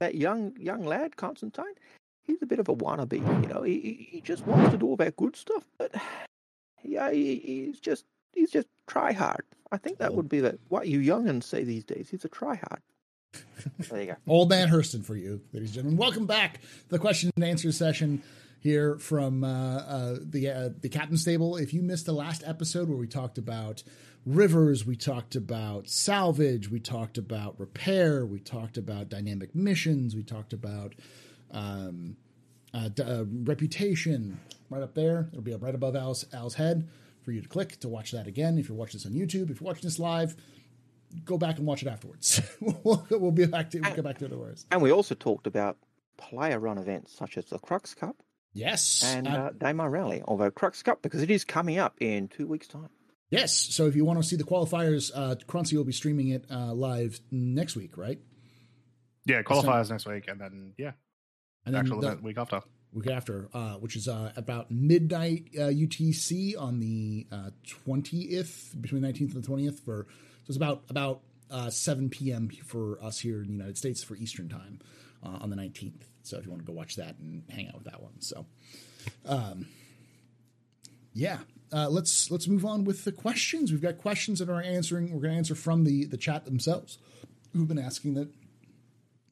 that young young lad Constantine, he's a bit of a wannabe. You know, he he just wants to do all that good stuff, but yeah, he, he's just he's just try hard. I think that oh. would be the what you youngins say these days. He's a try hard. There you go. Old man Hurston for you, ladies and gentlemen. Welcome back to the question and answer session here from uh, uh, the uh, the captain's table. If you missed the last episode where we talked about rivers, we talked about salvage, we talked about repair, we talked about dynamic missions, we talked about um, uh, d- uh, reputation. Right up there, it'll be up right above Al's, Al's head for you to click to watch that again. If you're watching this on YouTube, if you're watching this live, go back and watch it afterwards. we'll, we'll be back to we'll get back to it otherwise. And we also talked about player run events such as the Crux Cup Yes, and uh, uh, Daymar Rally, although Crux Cup because it is coming up in two weeks' time. yes. So if you want to see the qualifiers, uh, Crunchy will be streaming it uh, live next week, right? Yeah, qualifiers next week, and then yeah, And then actual the event week after. week after, uh, which is uh, about midnight uh, UTC on the uh, twentieth, between nineteenth and the twentieth. For so it's about about uh, seven p.m. for us here in the United States for Eastern time uh, on the nineteenth. So if you want to go watch that and hang out with that one, so um, yeah, uh, let's let's move on with the questions. We've got questions that are answering. We're going to answer from the the chat themselves, who've been asking that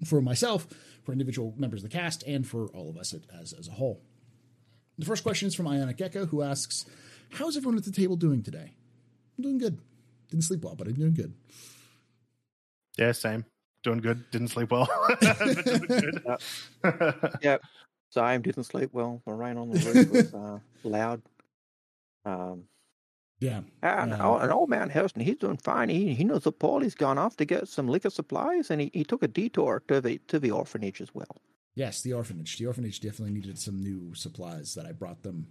for myself, for individual members of the cast, and for all of us as, as a whole. The first question is from Ionic Gecko, who asks, How's everyone at the table doing today? I'm doing good. Didn't sleep well, but I'm doing good. Yeah, same. Doing good. Didn't sleep well. but doing good. Yep. Same, didn't sleep well. The rain on the roof was uh, loud. Um, Yeah. and, Yeah. and old man Hurston, he's doing fine. He he knows that Paulie's gone off to get some liquor supplies, and he, he took a detour to the to the orphanage as well. Yes, the orphanage. The orphanage definitely needed some new supplies that I brought them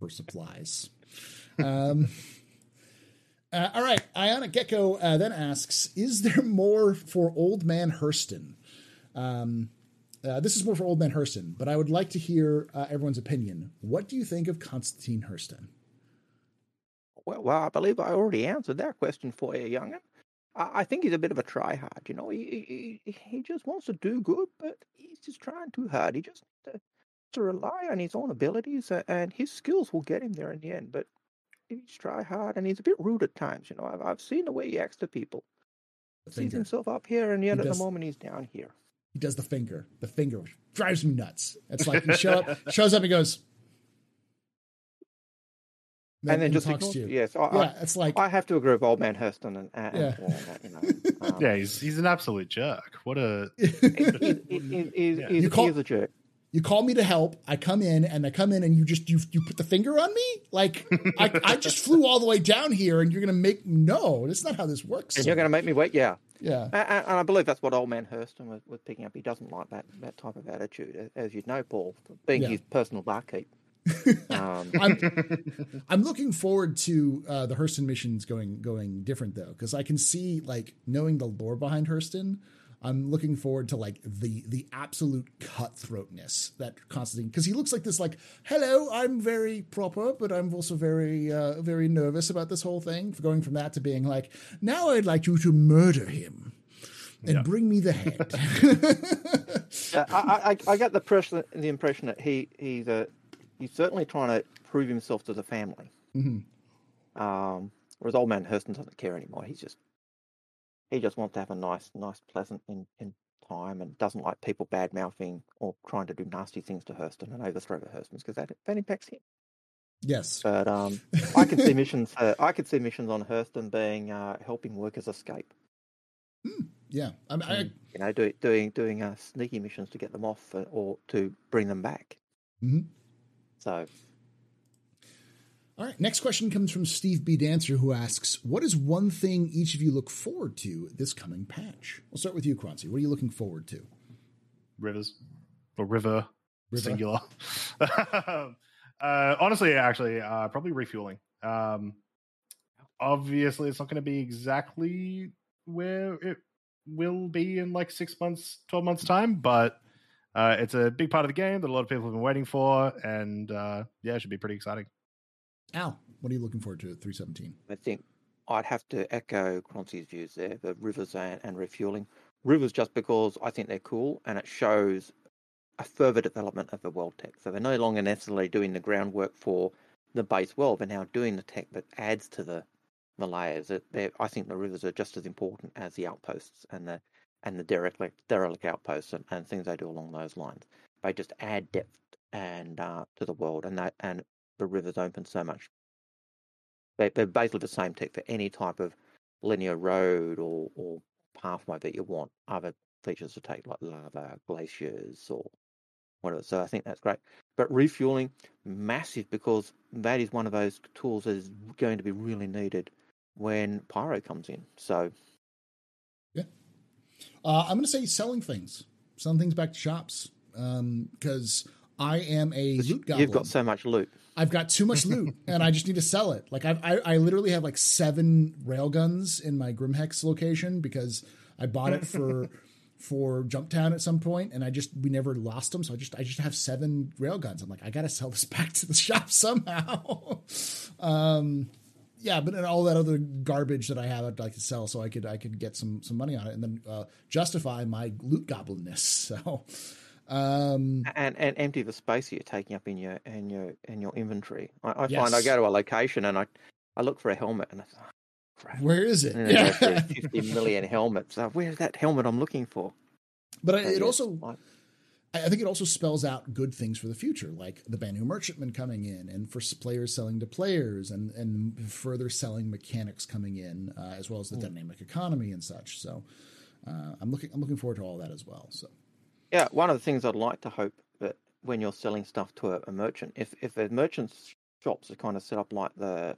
for supplies. um, uh, all right. Ionic Gecko uh, then asks Is there more for Old Man Hurston? Um, uh, this is more for Old Man Hurston, but I would like to hear uh, everyone's opinion. What do you think of Constantine Hurston? Well, well, I believe I already answered that question for you, young'un. I, I think he's a bit of a tryhard. You know, he, he he just wants to do good, but he's just trying too hard. He just to, to rely on his own abilities, uh, and his skills will get him there in the end. But he's try hard, and he's a bit rude at times. You know, I've I've seen the way he acts to people. The Sees himself up here, and yet He at does- the moment he's down here. He does the finger. The finger drives me nuts. It's like he show up, shows up and goes, and then he just talks ignores to you. Yes, I, Yeah, it's like I, I have to agree with old man Hurston and, and, Yeah. Paul on that. You know, um, yeah, he's he's an absolute jerk. What a he, he, he, he, Yeah. he's, You call- he is a jerk. You call me to help. I come in and I come in and you just you you put the finger on me. Like I, I just flew all the way down here and you're gonna make no. That's not how this works. And you're going to make me wait? Yeah. yeah. And, and and I believe that's what old man Hurston was, was picking up. He doesn't like that, that type of attitude, as you know, Paul, being Yeah. his personal barkeep. Um, I'm I'm looking forward to uh, the Hurston missions going going different though because I can see like knowing the lore behind Hurston. I'm looking forward to like the the absolute cutthroatness that Constantine because he looks like this like hello I'm very proper but I'm also very uh, very nervous about this whole thing going from that to being like now I'd like you to murder him and Yeah. bring me the head. Uh, I, I, I get the impression, the impression that he he's uh, he's certainly trying to prove himself to the family. Mhm. Um, whereas old man Hurston doesn't care anymore. He's just he just wants to have a nice, nice, pleasant in, in time, and doesn't like people bad mouthing or trying to do nasty things to Hurston and overthrow the Hurstons because that that impacts him. yes, But um, I can see missions. Uh, I could see missions on Hurston being uh, helping workers escape. yeah. I, mean, I, you know, do, doing doing uh, sneaky missions to get them off uh, or to bring them back. Mhm. So All right. Next question comes from Steve B. Dancer, who asks, "What is one thing each of you look forward to this coming patch?" We'll start with you, Quancy. What are you looking forward to? rivers or river, River. singular. uh, honestly, actually, uh, probably refueling. Um, obviously, it's not going to be exactly where it will be in like six months, twelve months time, but uh, it's a big part of the game that a lot of people have been waiting for, and uh, yeah, it should be pretty exciting. Al, what are you looking forward to at 317? I think I'd have to echo Croncy's views there. The rivers and, and refueling. rivers just because I think they're cool and it shows a further development of the world tech. So they're no longer necessarily doing the groundwork for the base world, but now doing the tech that adds to the the layers. I think the rivers are just as important as the outposts and the and the derelict derelict outposts and, and things they do along those lines. They just add depth and uh, to the world, and that and the rivers open so much. They, they're basically the same tech for any type of linear road or, or pathway that you want. Other features to take like lava, glaciers, or whatever. So I think that's great. But refueling, massive because that is one of those tools that is going to be really needed when Pyro comes in. So, yeah, uh, I'm going to say selling things, selling things back to shops because um, I am a loot goblin. You've got so much loot. I've got too much loot, and I just need to sell it. Like I've, I, I literally have like seven railguns in my Grimhex location because I bought it for. for Jumptown at some point, and I just we never lost them. So I just I just have seven railguns. I'm like I gotta sell this back to the shop somehow. um, yeah, but and all that other garbage that I have, I'd like to sell so I could I could get some some money on it and then uh, justify my loot goblinness. So, um, and and empty the space you're taking up in your in your in your inventory. I, I yes. find I go to a location and I I look for a helmet and I thought, oh, where is it? Yeah. fifty million helmets. Uh, where's that helmet I'm looking for? But so, it also. I, I think it also spells out good things for the future, like the Banu Merchantman coming in, and for players selling to players, and and further selling mechanics coming in, uh, as well as the mm. dynamic economy and such. So, uh, I'm looking I'm looking forward to all that as well. So, yeah, one of the things I'd like to hope that when you're selling stuff to a, a merchant, if if the merchant's shops are kind of set up like the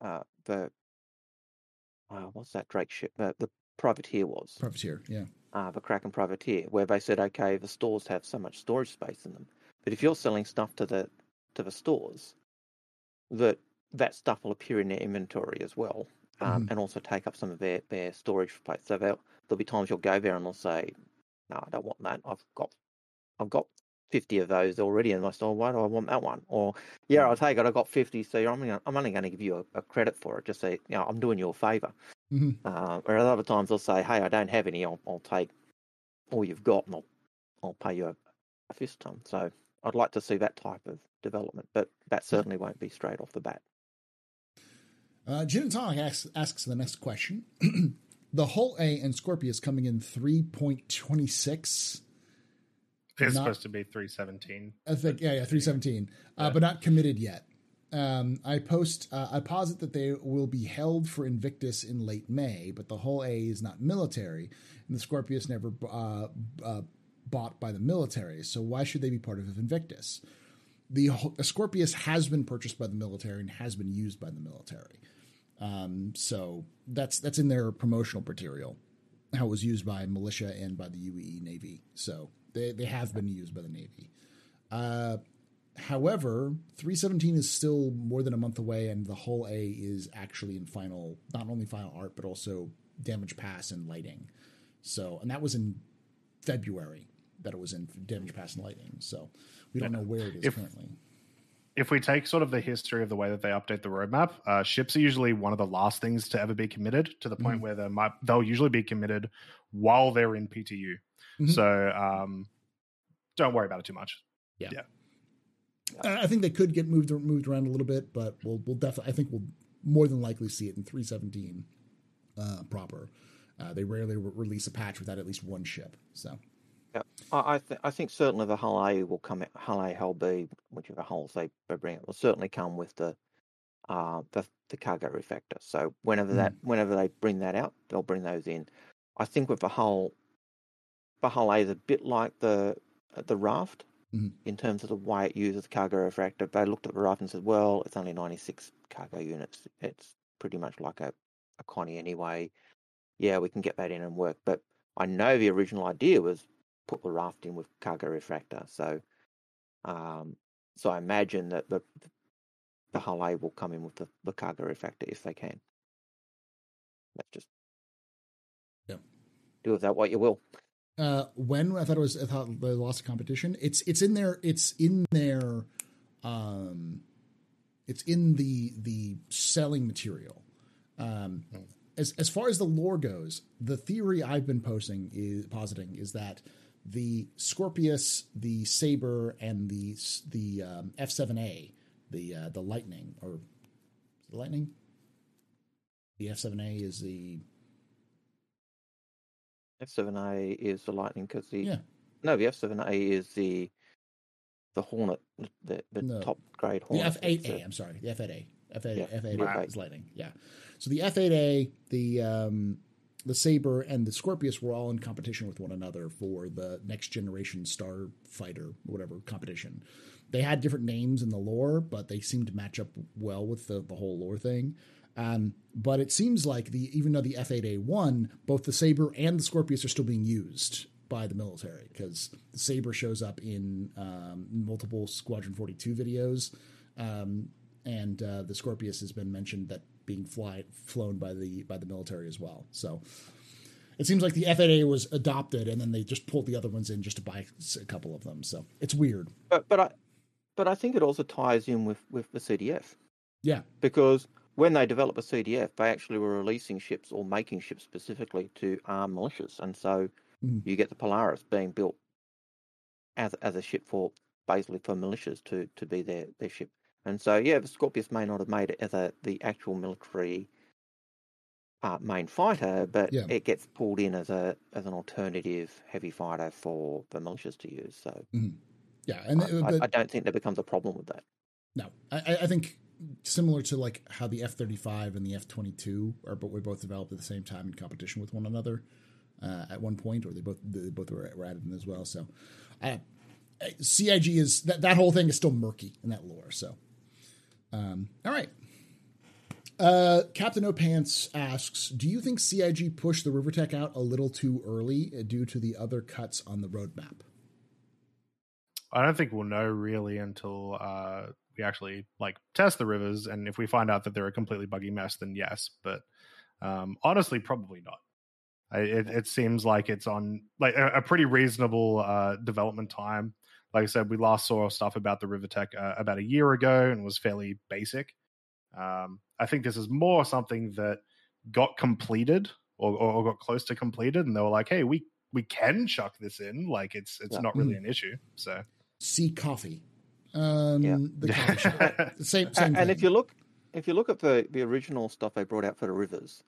uh, the uh, what's that Drake ship the, the privateer was privateer, yeah uh, the Kraken Privateer, where they said, okay, the stores have so much storage space in them, but if you're selling stuff to the to the stores, that that stuff will appear in their inventory as well, um, mm-hmm. and also take up some of their their storage space. So there'll, there'll be times you'll go there and they'll say, no, I don't want that. I've got I've got 50 of those already in my store. Why do I want that one? Or, yeah, I'll take it. I've got 50. So I'm, gonna, I'm only going to give you a, a, credit for it. Just say, you know, I'm doing you a favor. Mm-hmm. Uh, or other times they'll say, hey, I don't have any. I'll, I'll take all you've got and I'll, I'll pay you a, a fist ton. So I'd like to see that type of development, but that certainly won't be straight off the bat. Uh, and Tonic asks, asks the next question. the Hull A and Scorpius coming in 3.26 it's not, supposed to be 317. I think, yeah, yeah, 317, uh, yeah. Uh, but not committed yet. Um, I post, uh, I posit that they will be held for Invictus in late May, but the Hull A is not military, and the Scorpius never uh, uh, bought by the military. So why should they be part of Invictus? The Scorpius has been purchased by the military and has been used by the military. Um, so that's that's in their promotional material. How it was used by militia and by the UEE Navy. So they they have been used by the Navy. Uh, however, 317 is still more than a month away, and the Hull A is actually in final, not only final art, but also damage pass and lighting. So, and that was in February that it was in damage pass and lighting. So, we don't know where it is if, currently. If we take sort of the history of the way that they update the roadmap, uh, ships are usually one of the last things to ever be committed to the point mm-hmm. where they might, they'll usually be committed while they're in PTU. Mm-hmm. So um, don't worry about it too much. Yeah. yeah. I think they could get moved moved around a little bit, but we'll we'll definitely I think we'll more than likely see it in 317 uh, proper. Uh, they rarely re- release a patch without at least one ship. So, yeah, I I, th- I think certainly the Hull A will come. Hull A, Hull B, whichever hulls they, bring it, will certainly come with the uh, the the cargo refactor. So whenever mm. that whenever they bring that out, they'll bring those in. I think with the Hull the Hull A is a bit like the the raft mm-hmm. in terms of the way it uses cargo refactor. They looked at the raft and said, well, it's only 96 cargo units. It's pretty much like a, a Connie anyway. Yeah, we can get that in and work. But I know the original idea was put the raft in with cargo refactor. So, um, so I imagine that the the Hull A will come in with the, the cargo refactor if they can. Let's just yeah. do with that what you will uh, when I thought it was I thought they lost a competition. It's it's in there. it's in there. um, it's in the the selling material. Um, as as far as the lore goes, the theory I've been posting is positing is that the Scorpius, the Saber, and the the um, F7A, the uh, the Lightning or the Lightning, the F7A is the F7A is the Lightning because the yeah no the F7A is the the Hornet, the, the No. top grade the Hornet. It's F8A. a- I'm sorry, the F8A. F8A, Yeah, F8A right. is Lightning. Yeah. So the F8A, the um, the Saber, and the Scorpius were all in competition with one another for the next generation Starfighter, whatever competition. They had different names in the lore, but they seemed to match up well with the, the whole lore thing. Um, but it seems like the even though the F8A won, both the Saber and the Scorpius are still being used by the military because the Saber shows up in um, multiple Squadron 42 videos. Um, and uh, the Scorpius has been mentioned that being fly flown by the by the military as well. So it seems like the F8A was adopted, and then they just pulled the other ones in just to buy a couple of them. So it's weird. But but I but I think it also ties in with with the CDF Yeah, because when they developed the CDF, they actually were releasing ships or making ships specifically to arm militias, and so Mhm. you get the Polaris being built as as a ship for basically for militias to to be their their ship. And so yeah, the Scorpius may not have made it as a the actual military uh, main fighter, but Yeah. it gets pulled in as a as an alternative heavy fighter for the militias to use. So yeah, and I, but- I don't think there becomes a problem with that. No, I, I- I think similar to like how the F thirty five and the F twenty two are, but were both developed at the same time in competition with one another uh, at one point, or they both they both were, were added in as well. So, uh, CIG is that that whole thing is still murky in that lore. So, um, all right. Uh, Captain No Pants asks, "Do you think CIG pushed the River Tech out a little too early uh, due to the other cuts on the roadmap?" I don't think we'll know really until uh, we actually like test the rivers, and if we find out that they're a completely buggy mess, then yes. But um, honestly, probably not. It, it seems like it's on like a, a pretty reasonable uh, development time. Like I said, we last saw stuff about the River Tech uh, about a year ago and was fairly basic. Um, I think this is more something that got completed or, or, or got close to completed, and they were like, "Hey, we we can chuck this in. Like it's it's Yeah. not really an issue." So See coffee. Um, Yeah. the coffee shop. Same, same A- and if you look if you look at the the original stuff they brought out for the rivers,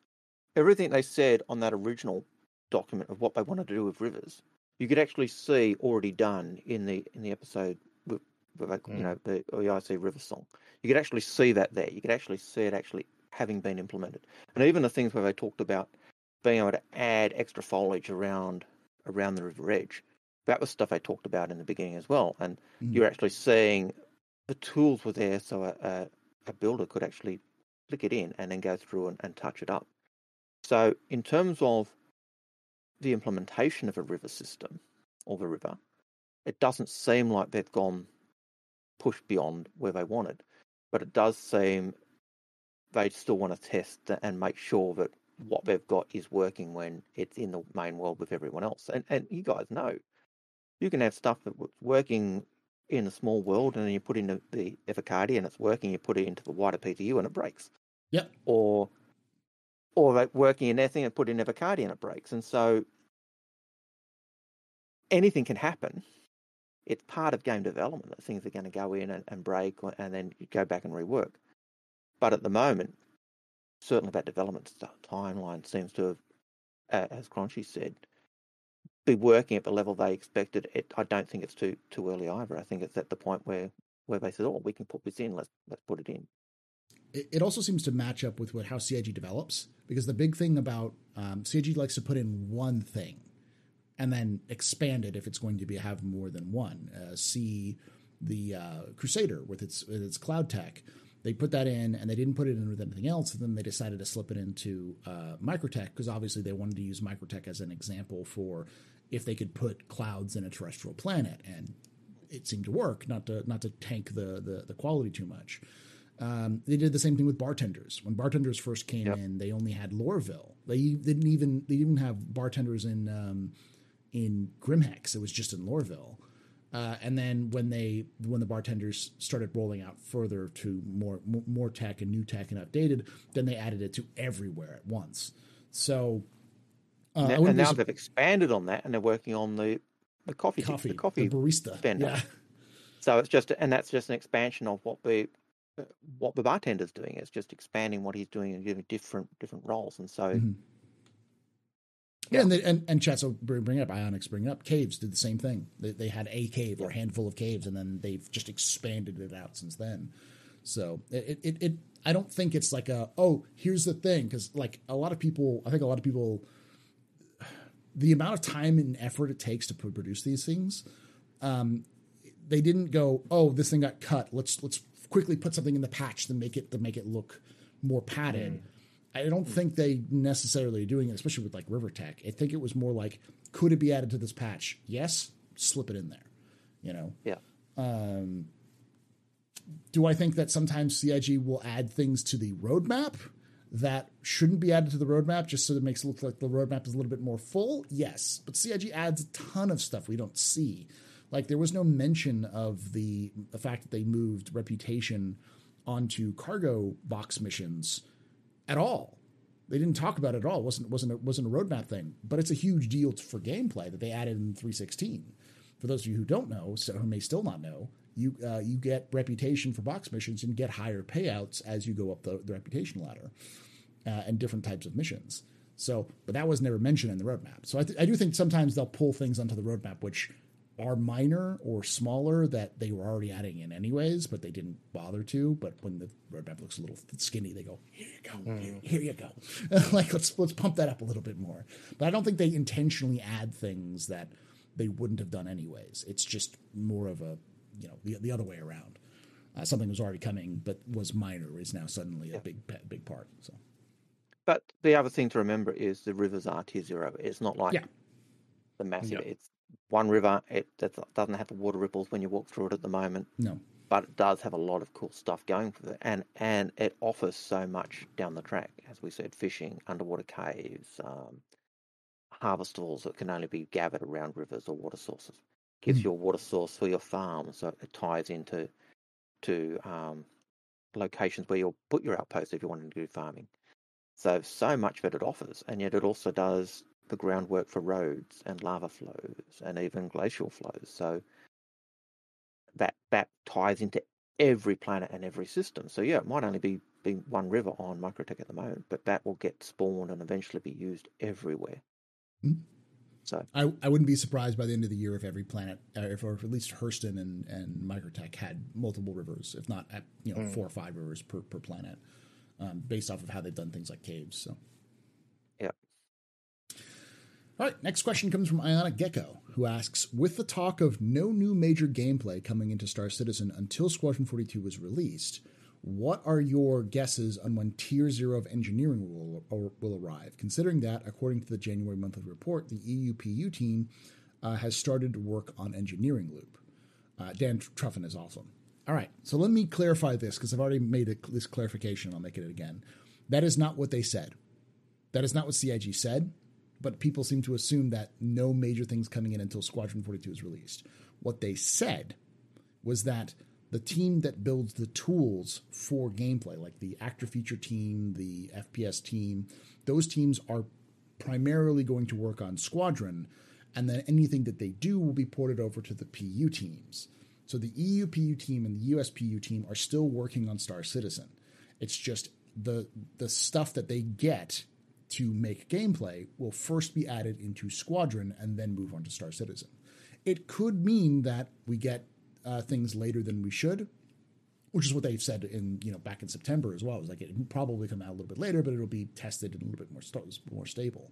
everything they said on that original document of what they wanted to do with rivers, you could actually see already done in the in the episode with, with like, you Mm. know the OIC River Song. You could actually see that there. You could actually see it actually having been implemented, and even the things where they talked about being able to add extra foliage around around the river edge. That was stuff I talked about in the beginning as well, and Mhm. you're actually seeing the tools were there so a, a, a builder could actually flick it in and then go through and, and touch it up. So, in terms of the implementation of a river system or the river, it doesn't seem like they've gone pushed beyond where they wanted, but it does seem they still want to test and make sure that what they've got is working when it's in the main world with everyone else. And and you guys know, you can have stuff that's working in a small world, and then you put in the, the and it's working. You put it into the wider PTU and it breaks. Yep. Or or working in anything and put in Evocati and it breaks. And so anything can happen. It's part of game development that things are going to go in and, and break and then you go back and rework. But at the moment, certainly that development timeline seems to have, as Crunchy said, be working at the level they expected. It, I don't think it's too too early either. I think it's at the point where, where they said, "Oh, we can put this in. Let's let's put it in." It, it also seems to match up with what how CIG develops because the big thing about um, CIG likes to put in one thing and then expand it if it's going to be have more than one. Uh, see the uh, Crusader with its with its cloud tech. They put that in and they didn't put it in with anything else. And then they decided to slip it into uh, Microtech because obviously they wanted to use Microtech as an example for if they could put clouds in a terrestrial planet. And it seemed to work, not to not to tank the the, the quality too much. Um, they did the same thing with bartenders. When bartenders first came Yep. in, they only had Lorville. They didn't even they didn't have bartenders in um, in Grimhex. It was just in Lorville. Uh, and then when they when the bartenders started rolling out further to more more tech and new tech and updated, then they added it to everywhere at once. So uh, and, and now they've expanded on that, and they're working on the the coffee, coffee the coffee the barista. Vendor. Yeah. So it's just, and that's just an expansion of what the what the bartender's doing. It's just expanding what he's doing and giving different different roles. And so, mm-hmm. yeah, and, they, and and. So bring up Ionics bring up caves did the same thing. They, they had a cave or a handful of caves, and then they've just expanded it out since then. So it it, it I don't think it's like a oh here's the thing because like a lot of people I think a lot of people the amount of time and effort it takes to produce these things, um, they didn't go, oh, this thing got cut. Let's let's quickly put something in the patch to make it to make it look more padded. Mm. I don't think they necessarily are doing it, especially with like River Tech. I think it was more like, could it be added to this patch? Yes, slip it in there. You know. Yeah. Um, do I think that sometimes CIG will add things to the roadmap? that shouldn't be added to the roadmap just so it makes it look like the roadmap is a little bit more full? Yes. But CIG adds a ton of stuff we don't see. Like there was no mention of the, the fact that they moved reputation onto cargo box missions at all. They didn't talk about it at all. It wasn't wasn't a, wasn't a roadmap thing, but it's a huge deal for gameplay that they added in 316. For those of you who don't know, so who may still not know, you uh, you get reputation for box missions and get higher payouts as you go up the, the reputation ladder uh, and different types of missions. So, but that was never mentioned in the roadmap. So I, th- I do think sometimes they'll pull things onto the roadmap which are minor or smaller that they were already adding in anyways, but they didn't bother to. But when the roadmap looks a little skinny, they go, "Here you go, mm. here, you go." like let's let's pump that up a little bit more. But I don't think they intentionally add things that they wouldn't have done anyways. It's just more of a you know the the other way around. Uh, something was already coming, but was minor is now suddenly yeah. a big big part. So. But the other thing to remember is the rivers are tier zero. It's not like yeah. the massive. It's one river. It doesn't have the water ripples when you walk through it at the moment. No. But it does have a lot of cool stuff going for it, and and it offers so much down the track. As we said, fishing, underwater caves, um, harvestables that can only be gathered around rivers or water sources. Gives mm. you a water source for your farm, so it ties into to um, locations where you'll put your outposts if you want to do farming. So, so much that it offers, and yet it also does the groundwork for roads and lava flows and even glacial flows. So that that ties into every planet and every system. So yeah, it might only be, be one river on Microtech at the moment, but that will get spawned and eventually be used everywhere. Mm-hmm. So I, I wouldn't be surprised by the end of the year if every planet, uh, if or at least Hurston and, and Microtech had multiple rivers, if not at you know mm. four or five rivers per, per planet um, based off of how they've done things like caves. So. All right, next question comes from Ionic Gecko, who asks With the talk of no new major gameplay coming into Star Citizen until Squadron 42 was released, what are your guesses on when Tier Zero of engineering will, will arrive? Considering that, according to the January monthly report, the EUPU team uh, has started to work on Engineering Loop. Uh, Dan Trufin is awesome. All right, so let me clarify this because I've already made a, this clarification. I'll make it again. That is not what they said. That is not what CIG said, but people seem to assume that no major things coming in until Squadron 42 is released. What they said was that the team that builds the tools for gameplay, like the actor feature team, the FPS team, those teams are primarily going to work on Squadron, and then anything that they do will be ported over to the PU teams. So the EUPU team and the USPU team are still working on Star Citizen. It's just the the stuff that they get to make gameplay will first be added into Squadron and then move on to Star Citizen. It could mean that we get uh, things later than we should, which is what they've said in you know back in September as well. It was like it will probably come out a little bit later, but it'll be tested and a little bit more st- more stable.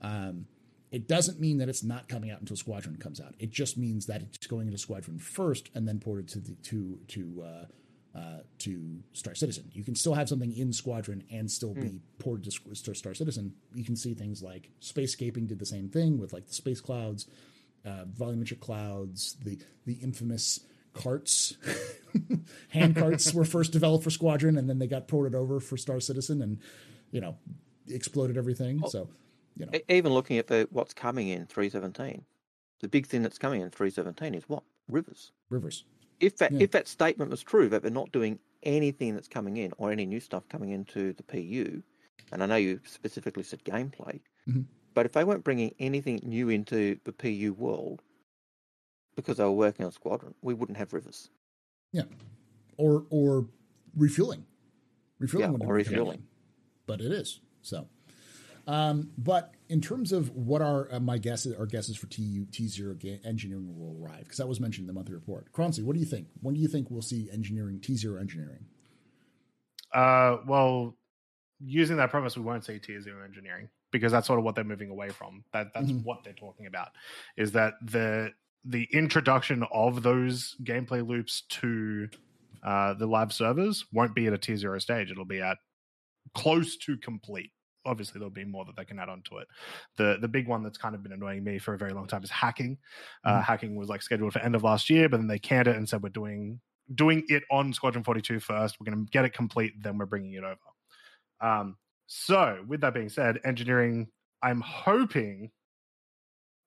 Um, it doesn't mean that it's not coming out until Squadron comes out. It just means that it's going into Squadron first and then ported to the, to to uh, uh, to Star Citizen. You can still have something in Squadron and still mm. be hmm. ported to Star Citizen. You can see things like Spacescaping did the same thing with like the space clouds, uh, volumetric clouds, the the infamous carts, hand carts were first developed for Squadron and then they got ported over for Star Citizen and you know exploded everything. Oh. So you know. Even looking at the what's coming in 317, the big thing that's coming in 317 is what Rivers. Rivers. If that Yeah. if that statement was true, that they're not doing anything that's coming in or any new stuff coming into the PU, and I know you specifically said gameplay, Mhm. but if they weren't bringing anything new into the PU world because they were working on Squadron, we wouldn't have Rivers. Yeah, or or refueling. Refueling Yeah, or refueling. But it is. So um, but in terms of what are uh, my guesses, our guesses for TU T zero ga- engineering will arrive because that was mentioned in the monthly report. Croncy, what do you think? When do you think we'll see engineering T zero engineering? Uh, well, using that premise, we won't see T0 engineering because that's sort of what they're moving away from. That that's Mhm. what they're talking about. Is that the the introduction of those gameplay loops to uh, the live servers won't be at a T0 stage. It'll be at close to complete. Obviously, there'll be more that they can add onto it. The the big one that's kind of been annoying me for a very long time is hacking. Uh, Mhm. Hacking was like scheduled for end of last year, but then they canned it and said we're doing doing it on Squadron 42 first. We're going to get it complete, then we're bringing it over. Um, so, with that being said, engineering, I'm hoping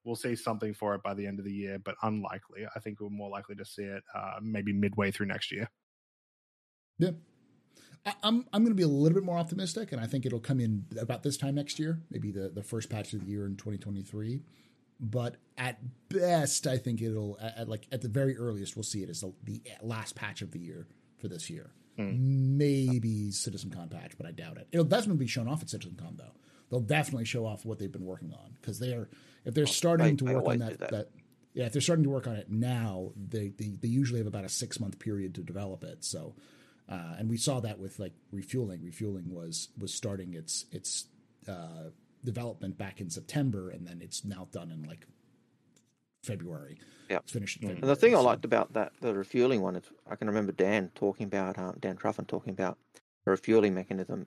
we'll see something for it by the end of the year, but unlikely. I think we're more likely to see it uh, maybe midway through next year. Yeah. I, I'm I'm going to be a little bit more optimistic, and I think it'll come in about this time next year, maybe the, the first patch of the year in 2023. But at best, I think it'll at, at like at the very earliest we'll see it as the, the last patch of the year for this year. Hmm. Maybe CitizenCon patch, but I doubt it. It'll definitely be shown off at CitizenCon though. They'll definitely show off what they've been working on because they are if they're oh, starting they- to work on that, that. that yeah, if they're starting to work on it now, they, they, they usually have about a six month period to develop it. So, uh, and we saw that with like refueling. Refueling was was starting its its uh, development back in September, and then it's now done in like February. Yeah. it's finished. In And the February, thing I liked about that, the refueling one, is I can remember Dan talking about, um, Dan Trufin talking about a refueling mechanism.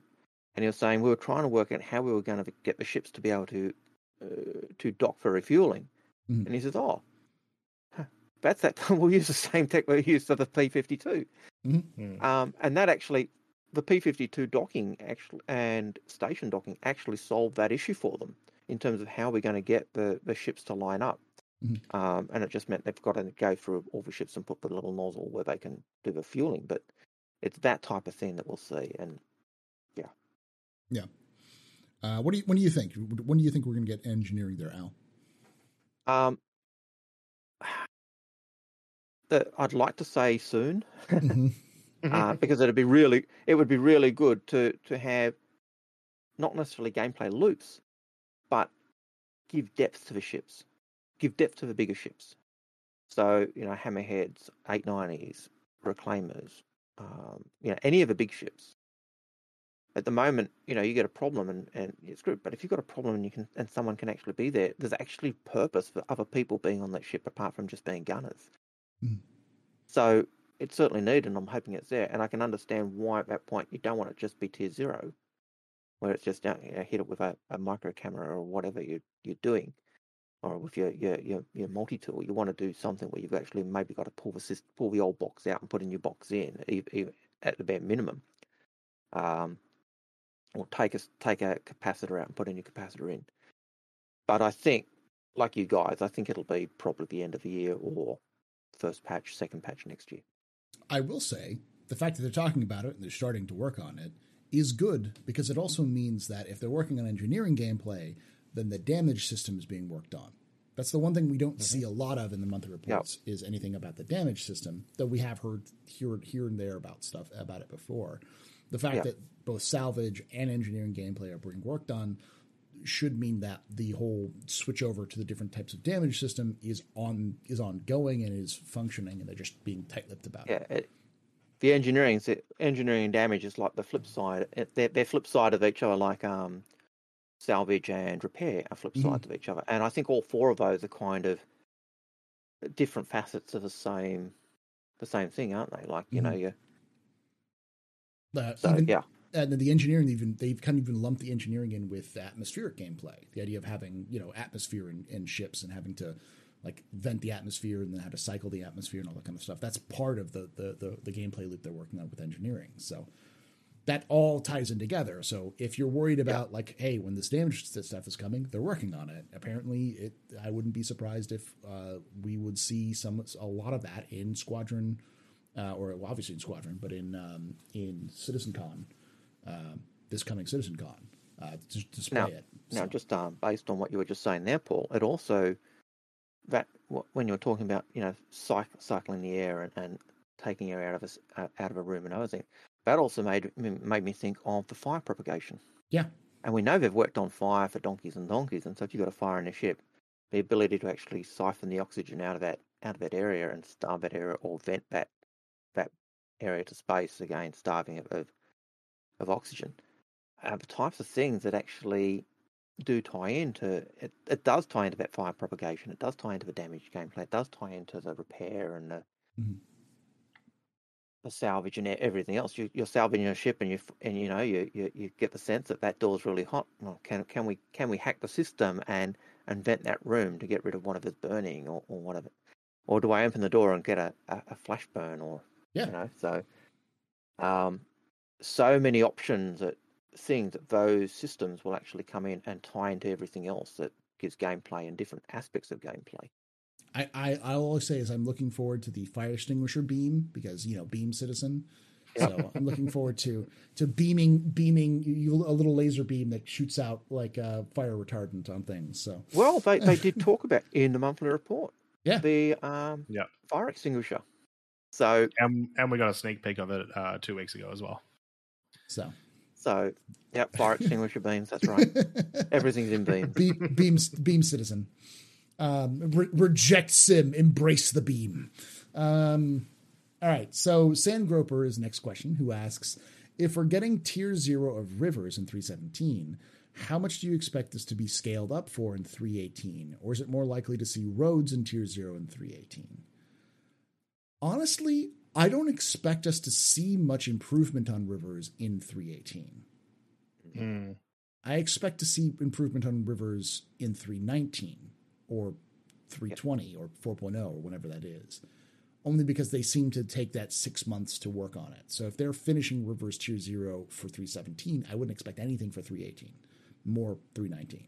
And he was saying we were trying to work out how we were going to get the ships to be able to uh, to dock for refueling. Mhm. And he says, oh, huh, that's that. we'll use the same tech we used for the P52. Mm. Um, and that actually, the P52 docking actually and station docking actually solved that issue for them in terms of how we're going to get the, the ships to line up. Mhm. Um, and it just meant they've got to go through all the ships and put the little nozzle where they can do the fueling. But it's that type of thing that we'll see. And yeah, yeah. Uh, what do you when do you think? When do you think we're going to get engineering there, Al? um, the, I'd like to say soon. Mhm. uh, because it'd be really it would be really good to to have not necessarily gameplay loops, but give depth to the ships, give depth to the bigger ships. So you know, hammerheads, eight nineties, reclaimers, um, you know, any of the big ships. At the moment, you know, you get a problem and, and it's good. But if you've got a problem and you can and someone can actually be there, there's actually purpose for other people being on that ship apart from just being gunners. Mhm. So it's certainly needed, and I'm hoping it's there. And I can understand why at that point you don't want it to just be tier zero, where it's just down, you know, hit it with a, a micro camera or whatever you you're doing, or with your your your, your multi tool. You want to do something where you've actually maybe got to pull the syst- pull the old box out and put a new box in, even at the bare minimum. Um, or take a take a capacitor out and put a new capacitor in. But I think, like you guys, I think it'll be probably the end of the year or first patch, second patch next year. I will say the fact that they're talking about it and they're starting to work on it is good because it also means that if they're working on engineering gameplay, then the damage system is being worked on. That's the one thing we don't see mm-hmm. a lot of in the monthly reports is anything about the damage system, though we have heard here here and there about stuff about it before. The fact Yeah. that both salvage and engineering gameplay are being worked on should mean that the whole switch over to the different types of damage system is on is ongoing and is functioning, and they're just being tight-lipped about it. Yeah, it, the engineering engineering and damage is like the flip side. It- They're, they're flip side of each other, like um, salvage and repair are flip Mhm. sides of each other. And I think all four of those are kind of different facets of the same the same thing, aren't they? Like you know, you Uh, so even, yeah, and the engineering even they've kind of even lumped the engineering in with atmospheric gameplay. The idea of having you know atmosphere in, in ships and having to like vent the atmosphere and then how to cycle the atmosphere and all that kind of stuff. That's part of the the the, the gameplay loop they're working on with engineering. So that all ties in together. So if you're worried about like, hey, when this damage stuff is coming, they're working on it. Apparently, it. I wouldn't be surprised if uh, we would see some a lot of that in Squadron, uh, or well, obviously in Squadron, but in um, in Citizen Con, uh, this coming Citizen Con, uh, to display Now- it. Now, So- just um, based on what you were just saying there, Paul, it also that when you're talking about you know cyc- cycling the air and, and taking air out of a uh, out of a room and other things, that also made made me think of the fire propagation. Yeah. And we know they've worked on fire for donkeys and donkeys, and so if you've got a fire in a ship, the ability to actually siphon the oxygen out of that out of that area and starve that area or vent that that area to space again, starving of of, of oxygen. Uh, the types of things that actually do tie into it, it does tie into that fire propagation. It does tie into the damage gameplay. It does tie into the repair and the Mhm. the salvage and everything else. You, you're salvaging a ship, and you and you know you, you, you get the sense that that door's really hot. Well, can can we can we hack the system and and vent that room to get rid of one of its burning or, or one of it, or do I open the door and get a, a, a flash burn or Yeah. you know so um so many options that things that those systems will actually come in and tie into everything else that gives gameplay and different aspects of gameplay. I, I I always say is I'm looking forward to the fire extinguisher beam because you know beam citizen. So I'm looking forward to to beaming beaming you a little laser beam that shoots out like uh, fire retardant on things. So Well, they, they did talk about in the monthly report. Yeah. The um Yeah. fire extinguisher. So And and we got a sneak peek of it uh, two weeks ago as well. So so yeah, fire extinguisher beams, that's right. Everything's in beams. beam beam beam citizen. Um, re- reject sim, embrace the beam. Um, all right. So Sandgroper is next question, who asks if we're getting tier zero of rivers in 317. How much do you expect this to be scaled up for in 318? Or is it more likely to see roads in tier zero in 318? Honestly, I don't expect us to see much improvement on rivers in 318. Mm. I expect to see improvement on rivers in 319 or 320 or 4.0 or whenever that is. Only because they seem to take that six months to work on it. So if they're finishing Rivers Tier 0 for 317, I wouldn't expect anything for 318. More 319.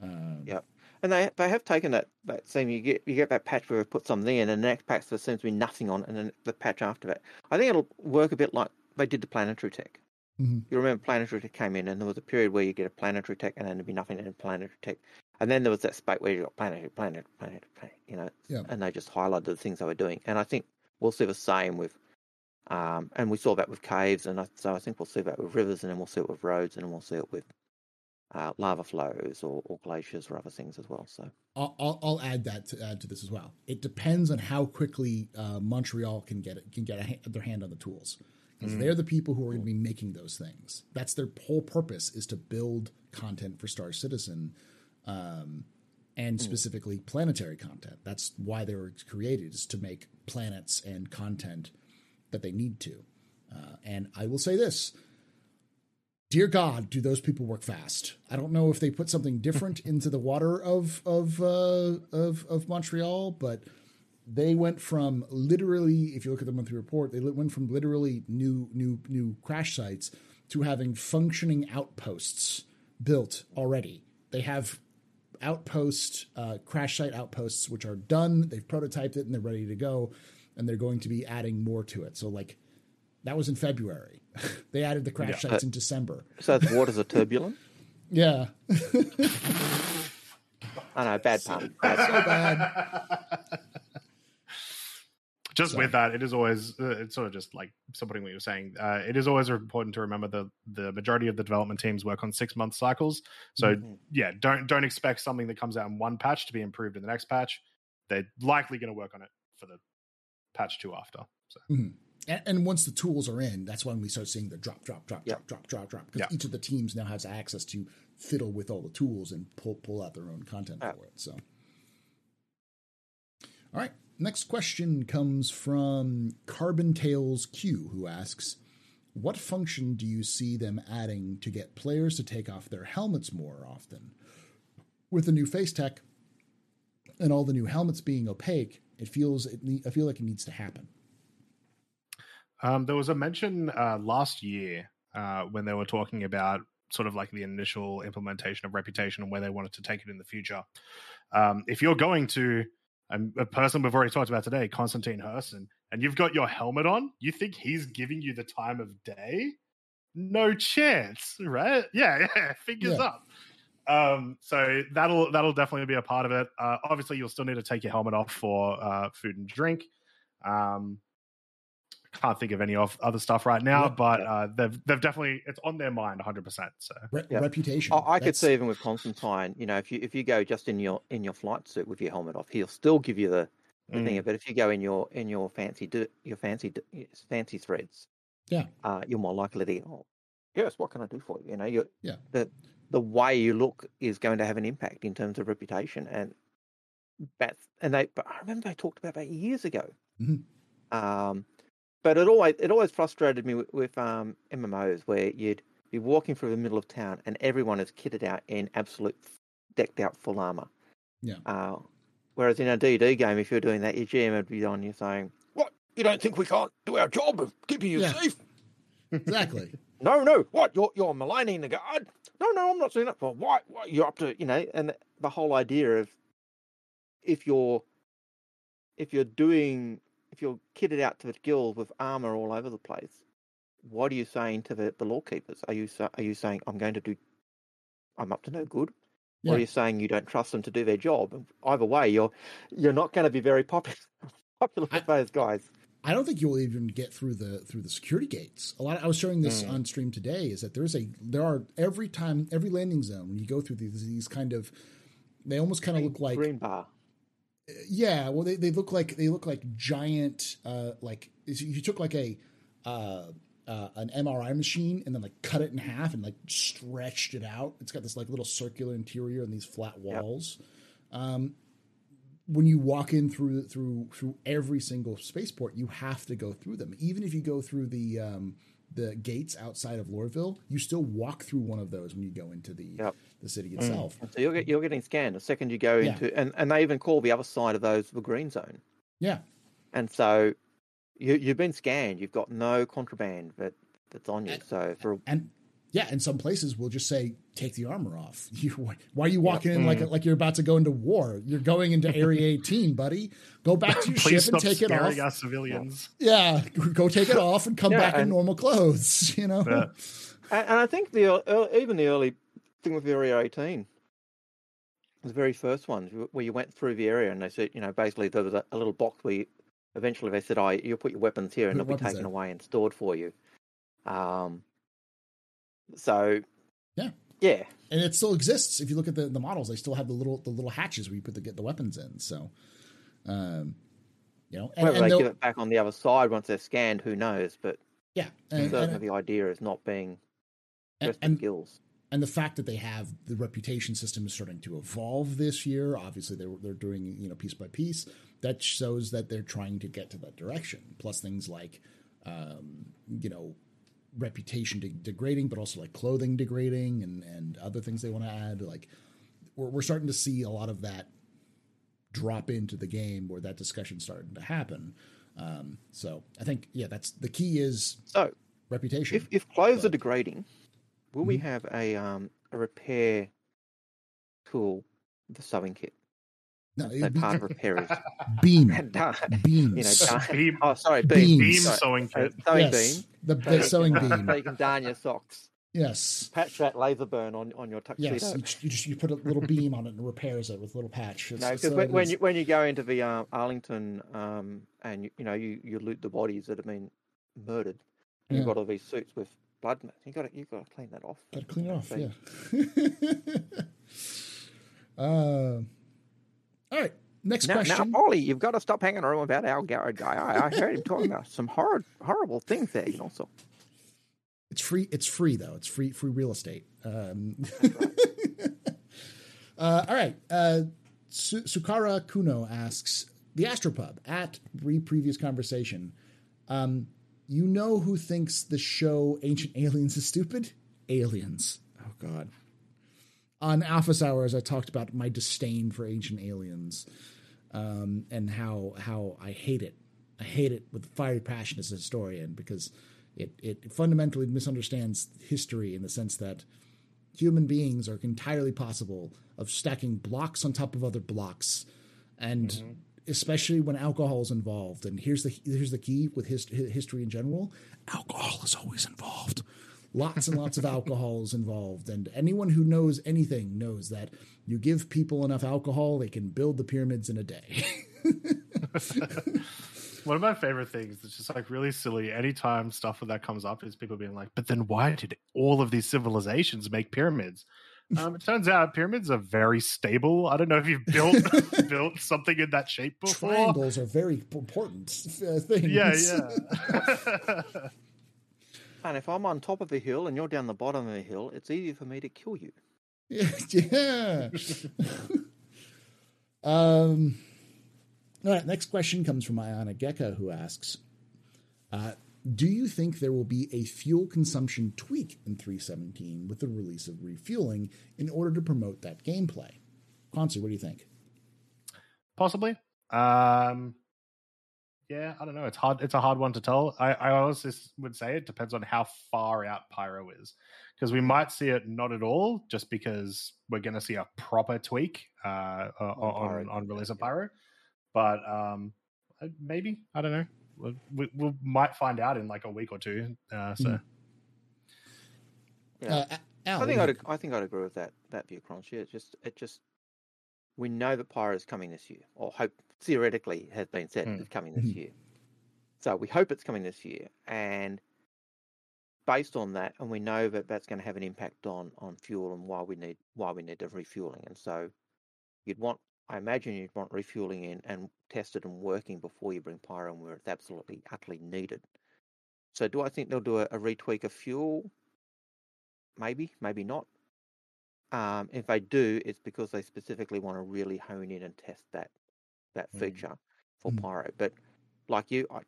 Um, Yep. And they they have taken that that same you get you get that patch where they put something in and the next patch there seems to be nothing on it, and then the patch after that. I think it'll work a bit like they did the planetary tech. Mhm. You remember planetary tech came in and there was a period where you get a planetary tech and then there'd be nothing in planetary tech. And then there was that spate where you got planetary, planetary, planetary, planet, you know, Yeah. and they just highlighted the things they were doing. And I think we'll see the same with, um, and we saw that with caves, and I, so I think we'll see that with rivers, and then we'll see it with roads, and then we'll see it with uh, lava flows or, or glaciers or other things as well. So I'll, I'll, I'll add that to add to this as well. It depends on how quickly uh, Montreal can get it, can get a, ha- their hand on the tools because they're the people who are going to be making those things. That's their whole purpose is to build content for Star Citizen, um, and specifically planetary content. That's why they were created is to make planets and content that they need to. Uh, and I will say this: dear God, do those people work fast? I don't know if they put something different into the water of of uh, of of Montreal, but they went from literally, if you look at the monthly report, they went from literally new new new crash sites to having functioning outposts built already. They have outpost uh, crash site outposts which are done. They've prototyped it and they're ready to go, and they're going to be adding more to it. So like that was in February. they added the crash Yeah. sites in December. so the waters are turbulent. Yeah, I know, bad pun. Bad so bad. just So- with that, it is always uh, it's sort of just like supporting what you're saying. Uh, it is always important to remember that the majority of the development teams work on six month cycles. So Mhm. yeah, don't don't expect something that comes out in one patch to be improved in the next patch. They're likely going to work on it for the patch two after. So And, and once the tools are in, that's when we start seeing the drop, drop, drop, Yeah. drop, drop, drop, drop. Because Yeah. each of the teams now has access to fiddle with all the tools and pull pull out their own content for it. So, all right. Next question comes from Carbon Tails Q, who asks, "What function do you see them adding to get players to take off their helmets more often? With the new face tech and all the new helmets being opaque, it feels it. ne- I feel like it needs to happen." Um, there was a mention uh, last year uh, when they were talking about sort of like the initial implementation of reputation and where they wanted to take it in the future. Um, if you're going to um, a person we've already talked about today, Constantine Hurston, and you've got your helmet on, you think he's giving you the time of day? No chance, right? Yeah, yeah, fingers Yeah. up. Um, so that'll that'll definitely be a part of it. Uh, obviously, you'll still need to take your helmet off for uh, food and drink. Um, can't think of any of other stuff right now, Yeah. but uh, they've they've definitely it's on their mind 100. percent So Re- Yeah. Reputation. I, I could That's- see even with Constantine, you know, if you if you go just in your in your flight suit with your helmet off, he'll still give you the, the Mm. thing. But if you go in your in your fancy do, your fancy fancy threads, Yeah. uh, you're more likely to. Oh, yes, what can I do for you? You know, you Yeah. the the way you look is going to have an impact in terms of reputation and that's and they. But I remember they talked about that years ago. Mhm. Um, but it always it always frustrated me with, with um, MMOs where you'd be walking through the middle of town and everyone is kitted out in absolute decked out full armor. Yeah. Uh, whereas in a D&D game, if you're doing that, your GM would be on you saying, "What? You don't think we can't do our job of keeping you Yeah. safe? Exactly. No, no. What? You're you're maligning the guard? No, no, I'm not saying that. But why? why? You're up to you know." And the whole idea of if you're if you're doing if you're kitted out to the gills with armor all over the place, what are you saying to the, the law keepers? Are you are you saying I'm going to do I'm up to no good? Or are you saying you don't trust them to do their job? Either way, you're you're not going to be very popular popular with those guys. I don't think you'll even get through the through the security gates. A lot. I was showing this Mm. on stream today. Is that there's a there are every time every landing zone when you go through these these kind of they almost kind of look like green bar. Yeah. Well, they, they look like they look like giant uh like you took like a uh, uh an MRI machine and then like cut it in half and like stretched it out. It's got this like little circular interior and these flat Yep. walls. Um, when you walk in through through through every single spaceport, you have to go through them. Even if you go through the um, the gates outside of Lorville, you still walk through one of those when you go into the Yep. The city itself. And so you're get, you're getting scanned the second you go Yeah. into, and, and they even call the other side of those the green zone. Yeah, And so you you've been scanned. You've got no contraband that that's on you. And- So for and yeah, in some places we'll just say take the armor off. You, why are you walking in like like you're about to go into war? You're going into Area 18, buddy. Go back to your ship and take it off. our civilians. Yeah, go take it off and come Yeah, back in normal clothes. You know. Yeah. and, and I think the ear- even the early thing with the Area 18, the very first ones where you went through the area and they said, you know, basically there was a, a little box where you, eventually they said, "Oh, you'll put your weapons here and they'll be taken away and stored for you." Um. So. Yeah. Yeah. and it still exists. If you look at the, the models, they still have the little the little hatches where you put the get the weapons in. So, um, you know, and, Whether and they give it back on the other side once they're scanned, who knows? But yeah, and, certainly and, the idea is not being and, the and, skills. And the fact that they have the reputation system is starting to evolve this year. Obviously, they're they're doing you know piece by piece. That shows that they're trying to get to that direction. Plus things like, um, you know, reputation de- degrading, but also like clothing degrading and and other things they want to add. Like we're we're starting to see a lot of that drop into the game where that discussion starting to happen. Um, so I think yeah, that's the key is So reputation. if if clothes are degrading, will we have a um a repair tool, the sewing kit? no, So be part of repair is beam and done. beams. You know, done. Beam, Oh, sorry, beam. Beams. beam Sorry. sewing Uh, sewing yes, beam. the, the you sewing can- beam. So you can darn your socks. Yes, Patch that laser burn on, on your tuxedo. yes. You, you just you put a little beam on it and repairs it with a little patch. It's- No, because the when, way it when is. you when you go into the um, Arlington um, and you, you know you, you loot the bodies that have been murdered, and you've got all these suits with blood. You got to you got to clean that off. Gotta clean it off, yeah. uh, all right, next Now, now. Ollie, you've got to stop hanging around about Al Garrett guy. I, I heard him talking about some horrid, horrible things there. You know, so It's free. It's free though. It's free. Free real estate. Um, uh, all right. Uh, Su- Sukara Kuno asks the Astropub at re previous conversation. Um, you know who thinks the show Ancient Aliens is stupid? Aliens. Oh God. On Alpha Hours, I talked about my disdain for Ancient Aliens, um, and how how I hate it. I hate it with fiery passion as a historian because It it fundamentally misunderstands history in the sense that human beings are entirely possible of stacking blocks on top of other blocks, and Mm-hmm. Especially when alcohol is involved. And here's the here's the key with his, history in general: alcohol is always involved. Lots and lots of alcohol is involved, and anyone who knows anything knows that you give people enough alcohol, they can build the pyramids in a day. One of my favorite things that's just like really silly. Anytime stuff that comes up, is people being like, "But then why did all of these civilizations make pyramids?" Um, it turns out pyramids are very stable. I don't know if you've built built something in that shape before. Triangles are very important uh, things. Yeah, yeah. And if I'm on top of a hill and you're down the bottom of a hill, it's easier for me to kill you. Yeah. yeah. um, all right. Next question comes from Ayana Gecko, who asks uh, Do you think there will be a fuel consumption tweak in 317 with the release of refueling in order to promote that gameplay? Croncy, what do you think? Possibly. Um, yeah, I don't know. It's hard. It's a hard one to tell. I, I also would say it depends on how far out Pyro is, because we might see it not at all, just because we're going to see a proper tweak uh, uh, on on, on release of. Pyro. But um, uh, maybe I don't know. We, we, we might find out in like a week or two. Uh, so Mhm. Yeah. Uh, Al, I think I'd I think I'd agree with that that view, Crunchy. It just it just we know that Pyro is coming this year, or hope theoretically has been said Mm. it's coming this Mhm. year. So we hope it's coming this year, and based on that, and we know that that's going to have an impact on on fuel and why we need why we need the refueling. And so you'd want, I imagine, you'd want refueling in and tested and working before you bring Pyro in where it's absolutely utterly needed. So do I think they'll do a, a retweak of fuel? Maybe, maybe not. Um, if they do, it's because they specifically want to really hone in and test that that Mm. feature for Mm. Pyro. But like you, I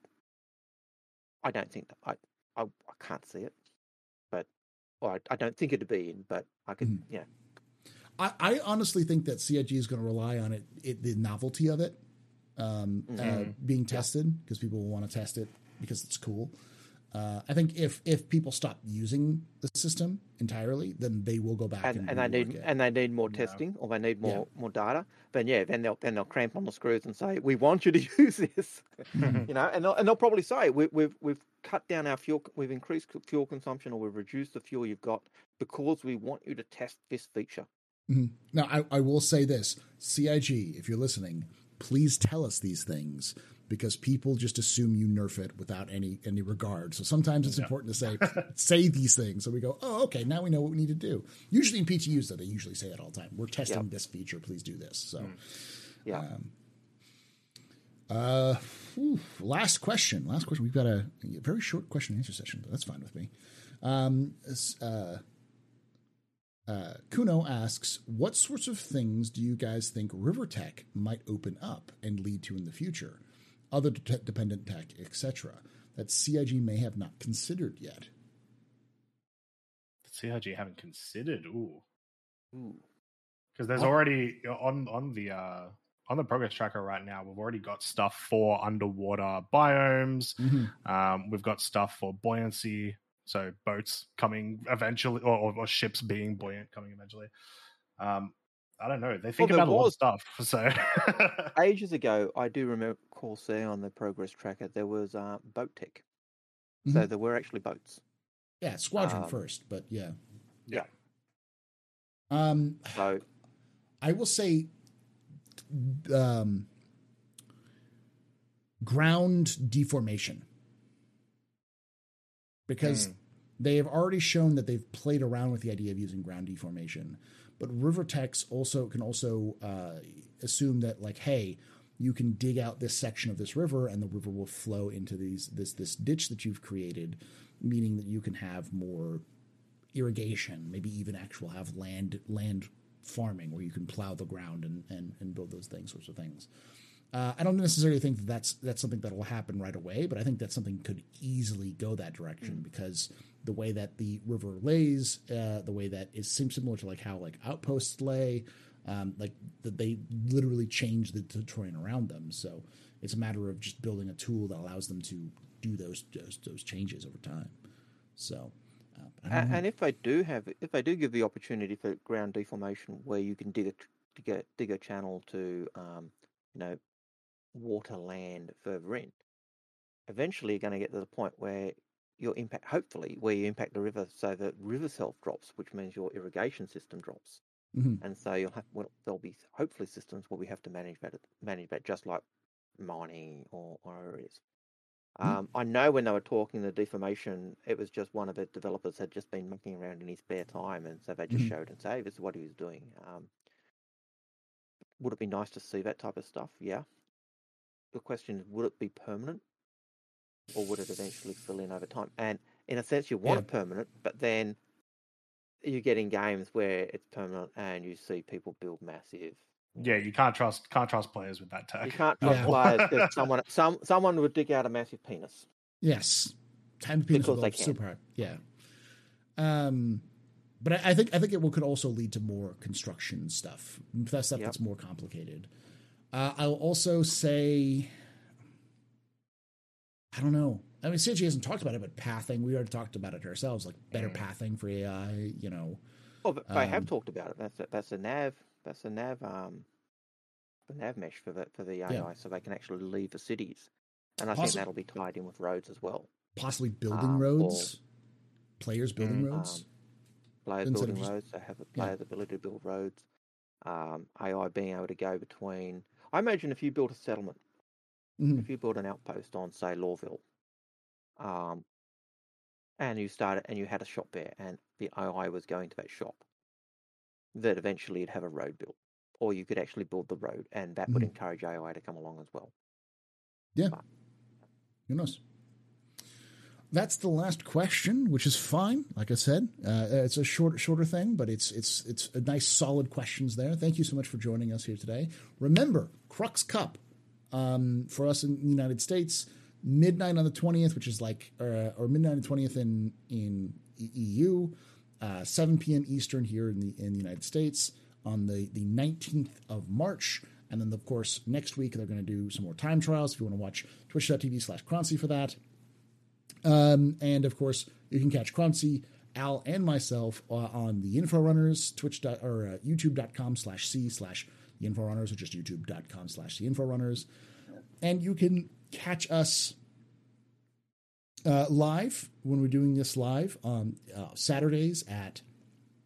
I don't think that I I, I can't see it, but or I, I don't think it'd be in, but I could, Mhm. yeah, I, I honestly think that CIG is going to rely on it, it the novelty of it um, uh, Mhm. being tested because people will want to test it because it's cool. Uh, I think if if people stop using the system entirely, then they will go back and, and, and they need it. and they need more Yeah. testing or they need Yeah. more more data. Then yeah, then they'll then they'll cramp on the screws and say we want you to use this, Mhm. you know, and they'll, and they'll probably say we, we've we've cut down our fuel, we've increased fuel consumption or we've reduced the fuel you've got because we want you to test this feature. Mhm. Now, I, I will say this CIG, if you're listening, please tell us these things because people just assume you nerf it without any any regard. So sometimes it's Yeah. important to say say these things, so we go, oh, okay, now we know what we need to do. Usually in PTUs, though, they usually say that all the time. We're testing this feature, please do this. So, Yeah. um, uh, whew, last question. Last question. We've got a, a very short question and answer session, but that's fine with me. Um, uh, uh, Kuno asks, "What sorts of things do you guys think River Tech might open up and lead to in the future? Other de- dependent tech, etc., that CIG may have not considered yet." CIG haven't considered. Ooh, Ooh. because there's What? already on on the uh on the progress tracker right now. We've already got stuff for underwater biomes. Um, we've got stuff for buoyancy, so boats coming eventually, or, or, or ships being buoyant coming eventually. Um, I don't know. They think there about a lot of stuff. So Ages ago, I do remember recall seeing on the progress tracker there was uh, boat tech, so Mhm. there were actually boats. Yeah, Squadron Um, first, but yeah. Yeah. Um, So I will say, um, ground deformation, because Hmm. They have already shown that they've played around with the idea of using ground deformation. But river techs also can also uh, assume that like, hey, you can dig out this section of this river, and the river will flow into these this this ditch that you've created, meaning that you can have more irrigation, maybe even actual have land land farming where you can plow the ground and and, and build those things sorts of things. Uh, I don't necessarily think that that's that's something that will happen right away, but I think that something could easily go that direction because the way that the river lays, uh, the way that it seems similar to like how like outposts lay, um, like that they literally change the, the terrain around them. So it's a matter of just building a tool that allows them to do those those, those changes over time. So, uh, And, and if they do have, if they do give the opportunity for ground deformation, where you can dig a dig a, dig a channel to, um, you know, water land further in, eventually you're going to get to the point where your impact, hopefully, where you impact the river, so the river self drops, which means your irrigation system drops, Mhm. and so you'll have, well, there'll be hopefully systems where we have to manage that, manage that just like mining or or areas. Mm. Um, I know when they were talking the deformation, it was just one of the developers had just been mucking around in his spare time, and so they just Mhm. showed and say, "This is what he was doing." Um, would it be nice to see that type of stuff? Yeah. The question is, would it be permanent, or would it eventually fill in over time? And in a sense, you want Yeah. it permanent, but then you get in games where it's permanent, and you see people build massive. Yeah, you can't trust can't trust players with that tech. You can't trust Yeah. players that someone some someone would dig out a massive penis. Yes, to penis Because they can. super hard. Yeah. Um, but I, I think I think it will could also lead to more construction stuff. That stuff Yep. that's more complicated. Uh, I'll also say, I don't know. I mean, CIG hasn't talked about it, but pathing. We already talked about it ourselves, like better Mm. pathing for AI. You know, Oh, but they Um, have talked about it. That's a, that's a nav. That's a nav. Um, the nav mesh for the for the AI, so they can actually leave the cities, and I think that'll be tied in with roads as well. possibly building Um, roads, players building Mm, roads. Um, players Instead building just- roads, they have the players' ability to build roads. Um, AI being able to go between. I imagine if you built a settlement, Mhm. if you built an outpost on, say, Lorville, um, and you started and you had a shop there, and the AI was going to that shop, that eventually you'd have a road built, or you could actually build the road, and that would Mhm. encourage AI to come along as well. Yeah. Who knows? That's the last question, which is fine. Like I said, uh, it's a short, shorter thing, but it's it's it's a nice, solid questions there. Thank you so much for joining us here today. Remember, Crux Cup um, for us in the United States, midnight on the twentieth, which is like uh, or midnight on the twentieth in in EU, uh, seven p.m. Eastern here in the in the United States on the the nineteenth of March. And then, of course, next week they're going to do some more time trials. If you want to watch twitch.tv slash Croncy for that. Um, and of course, you can catch Croncy, Al, and myself uh, on the Info Runners, Twitch or uh, YouTube.com slash C slash the Info Runners, or just YouTube.com slash the Info Runners. And you can catch us uh, live when we're doing this live on uh, Saturdays at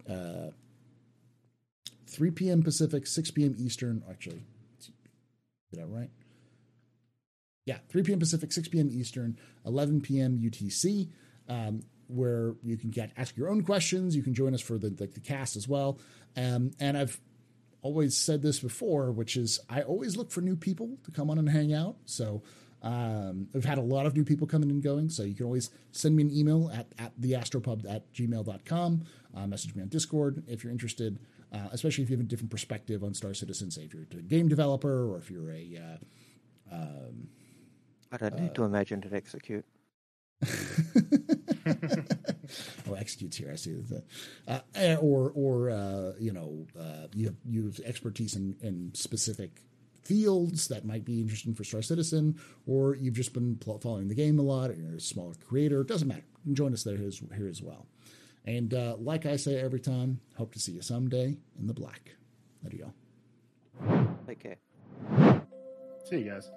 uh, 3 p.m. Pacific, 6 p.m. Eastern. Actually, did I right? Yeah, 3 p.m. Pacific, 6 p.m. Eastern, 11 p.m. UTC, um, where you can get ask your own questions. You can join us for the the, the cast as well. Um, and I've always said this before, which is I always look for new people to come on and hang out. So um, I've had a lot of new people coming and going. So you can always send me an email at, at theastropub at gmail.com. Uh, message me on Discord if you're interested, uh, especially if you have a different perspective on Star Citizen, say if you're a game developer or if you're a. Uh, um, I don't need to imagine to execute. oh, executes here. I see that. Uh, eh, or, or uh, you know, uh, you have you have expertise in, in specific fields that might be interesting for Star Citizen, or you've just been pl- following the game a lot, or you're a smaller creator. It doesn't matter. Join us there as, here as well. And uh, like I say every time, hope to see you someday in the black. There you go. Take care. See you guys.